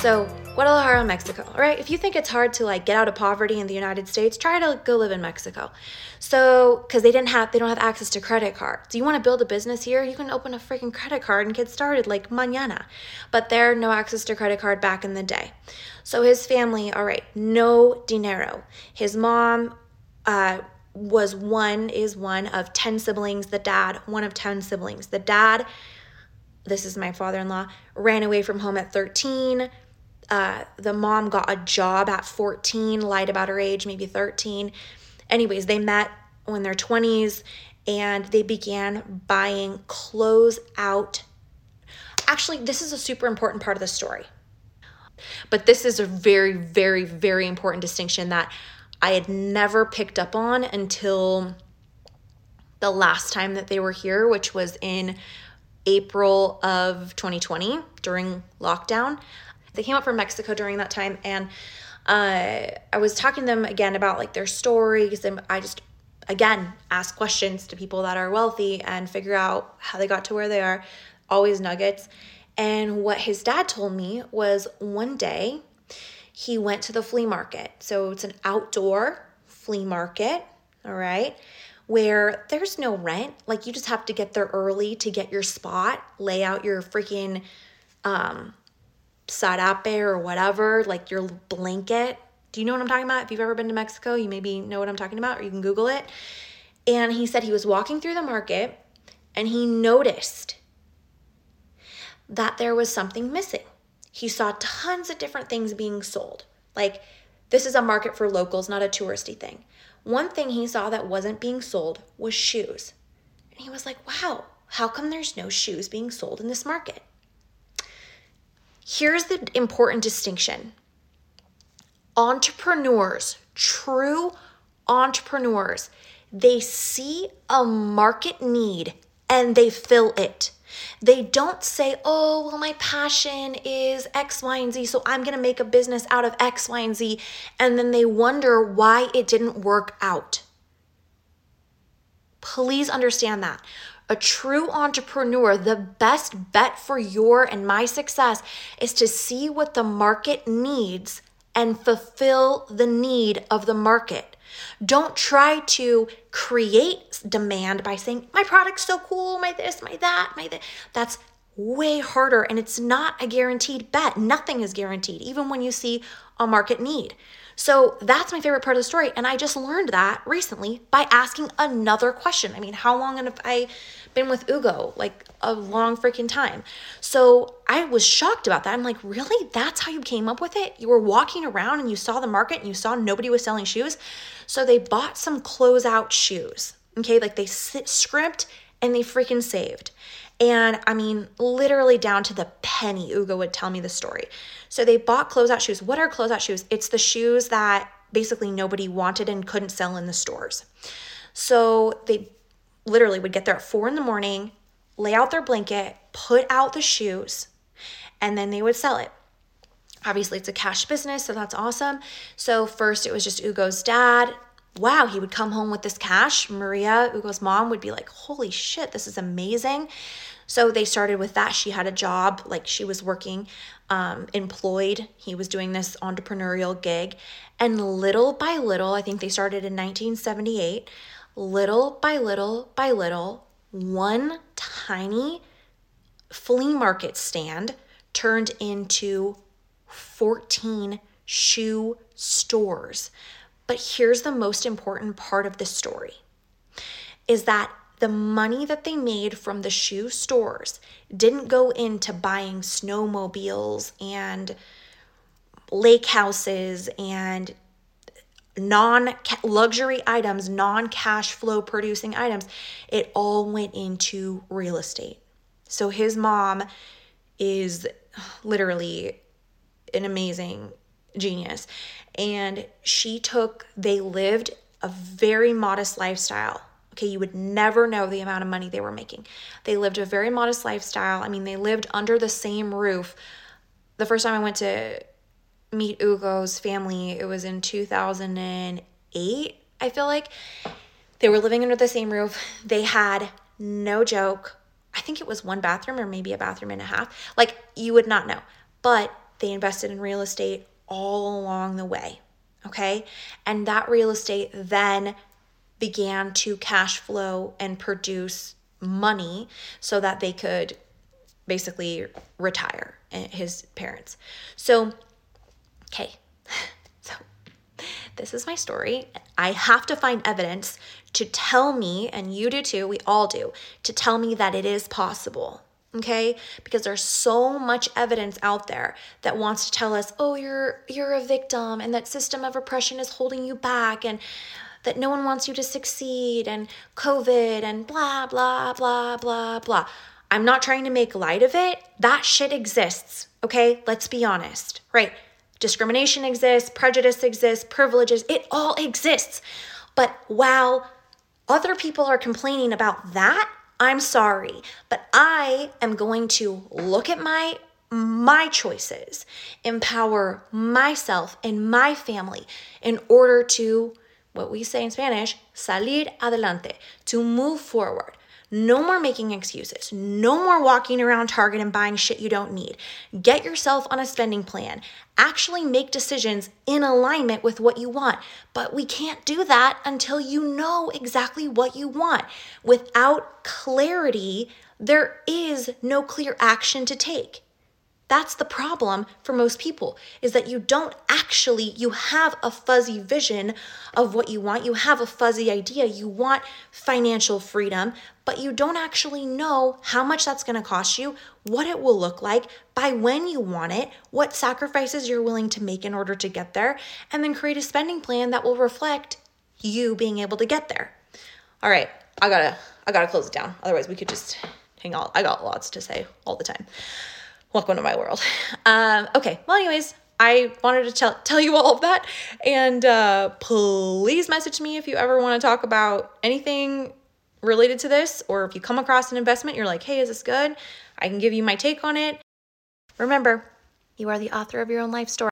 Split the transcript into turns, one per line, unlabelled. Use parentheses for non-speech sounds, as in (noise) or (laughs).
So, Guadalajara, Mexico. All right, if you think it's hard to like get out of poverty in the United States, try to go live in Mexico. So, because they didn't have, they don't have access to credit cards. Do you want to build a business here, you can open a freaking credit card and get started like mañana. But there, no access to credit card back in the day. So his family, all right, no dinero. His mom uh, was one, is one of 10 siblings. The dad, one of 10 siblings. The dad, this is my father in law, ran away from home at 13 uh, the mom got a job at 14, lied about her age, maybe 13. Anyways, they met when they're 20s and they began buying clothes out. Actually, this is a super important part of the story. But this is a very, very, very important distinction that I had never picked up on until the last time that they were here, which was in April of 2020 during lockdown. They came up from Mexico during that time, and uh, I was talking to them again about like their stories, and I just again ask questions to people that are wealthy and figure out how they got to where they are. Always nuggets. And what his dad told me was one day he went to the flea market. So it's an outdoor flea market, all right, where there's no rent. Like you just have to get there early to get your spot, lay out your freaking um, sarape or whatever, like your blanket. Do you know what I'm talking about? If you've ever been to Mexico, you maybe know what I'm talking about, or you can Google it. And he said he was walking through the market and he noticed that there was something missing. He saw tons of different things being sold. Like, this is a market for locals, not a touristy thing. One thing he saw that wasn't being sold was shoes. And he was like, wow, how come there's no shoes being sold in this market? Here's the important distinction entrepreneurs, true entrepreneurs, they see a market need and they fill it. They don't say, oh, well, my passion is X, Y, and Z, so I'm gonna make a business out of X, Y, and Z, and then they wonder why it didn't work out. Please understand that a true entrepreneur, the best bet for your and my success is to see what the market needs and fulfill the need of the market. Don't try to create demand by saying, my product's so cool, my this, my that, my that. That's way harder and it's not a guaranteed bet. Nothing is guaranteed, even when you see a market need. So that's my favorite part of the story. And I just learned that recently by asking another question. I mean, how long have I been with Ugo? Like a long freaking time. So I was shocked about that. I'm like, really? That's how you came up with it? You were walking around and you saw the market and you saw nobody was selling shoes. So they bought some closeout shoes. Okay. Like they scrimped and they freaking saved. And I mean, literally down to the penny, Ugo would tell me the story. So they bought closeout shoes. What are closeout shoes? It's the shoes that basically nobody wanted and couldn't sell in the stores. So they literally would get there at four in the morning, lay out their blanket, put out the shoes, and then they would sell it. Obviously, it's a cash business, so that's awesome. So, first, it was just Ugo's dad. Wow, he would come home with this cash. Maria, Ugo's mom, would be like, Holy shit, this is amazing. So they started with that. She had a job, like she was working, um, employed. He was doing this entrepreneurial gig. And little by little, I think they started in 1978, little by little by little, one tiny flea market stand turned into 14 shoe stores. But here's the most important part of this story is that the money that they made from the shoe stores didn't go into buying snowmobiles and lake houses and non luxury items, non cash flow producing items. It all went into real estate. So his mom is literally an amazing genius. And she took, they lived a very modest lifestyle Okay, you would never know the amount of money they were making. They lived a very modest lifestyle. I mean, they lived under the same roof. The first time I went to meet Ugo's family, it was in 2008, I feel like. They were living under the same roof. They had no joke. I think it was one bathroom or maybe a bathroom and a half. Like, you would not know. But they invested in real estate all along the way. Okay. And that real estate then began to cash flow and produce money so that they could basically retire eh, his parents. So, okay. (laughs) So, this is my story. I have to find evidence to tell me, and you do too, we all do, to tell me that it is possible. Okay? Because there's so much evidence out there that wants to tell us, "Oh, you're you're a victim and that system of oppression is holding you back and that no one wants you to succeed and COVID and blah blah blah blah blah." I'm not trying to make light of it. That shit exists. Okay? Let's be honest. Right? Discrimination exists, prejudice exists, privileges, it all exists. But while other people are complaining about that, I'm sorry, but I am going to look at my my choices, empower myself and my family in order to what we say in Spanish, salir adelante, to move forward. No more making excuses. No more walking around Target and buying shit you don't need. Get yourself on a spending plan. Actually make decisions in alignment with what you want. But we can't do that until you know exactly what you want. Without clarity, there is no clear action to take. That's the problem for most people is that you don't actually you have a fuzzy vision of what you want. You have a fuzzy idea. You want financial freedom, but you don't actually know how much that's going to cost you, what it will look like, by when you want it, what sacrifices you're willing to make in order to get there, and then create a spending plan that will reflect you being able to get there. All right, I got to I got to close it down. Otherwise, we could just hang on. I got lots to say all the time welcome to my world. Um, okay, well, anyways, I wanted to tell, tell you all of that. And uh, please message me if you ever want to talk about anything related to this, or if you come across an investment, you're like, hey, is this good? I can give you my take on it. Remember, you are the author of your own life story.